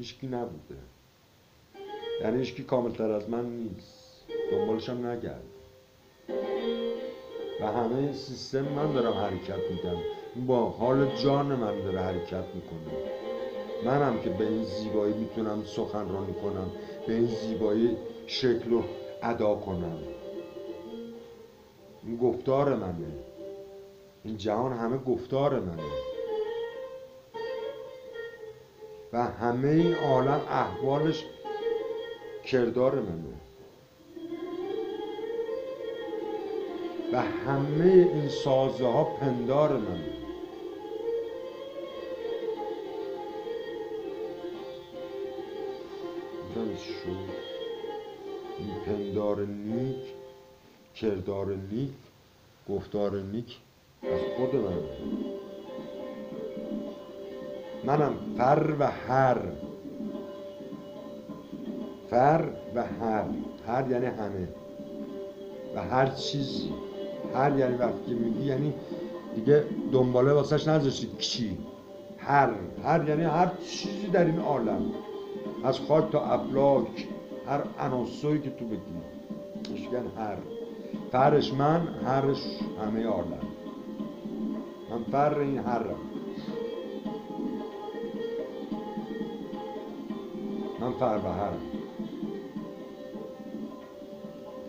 هیچکی نبوده. یعنی هیچکی کاملتر از من نیست. دنبالش هم نگرد. و همه سیستم من دارم حرکت می‌کنم. با حال جان من داره حرکت می‌کنه. منم که به این زیبایی می‌تونم سخنرانی کنم. به این زیبایی شکل رو ادا کنم. این گفتار منه. این جهان همه گفتار منه. و همه این عالم احوالش کردار منه. و همه این سازه ها پندار منه. این پندار نیک کردار نیک گفتار نیک از خود من منم فر و هر. فر و هر. هر یعنی همه. و هر چیزی. هر یعنی وقتی میگی یعنی دیگه دنباله واسهش نذاشتی کی هر. هر یعنی هر چیزی در این عالم. از خاک تا افلاک. هر عناصری که تو بگی. میگن هر. فرش من هرش همه عالم. من فر این هرم. من فر و هرم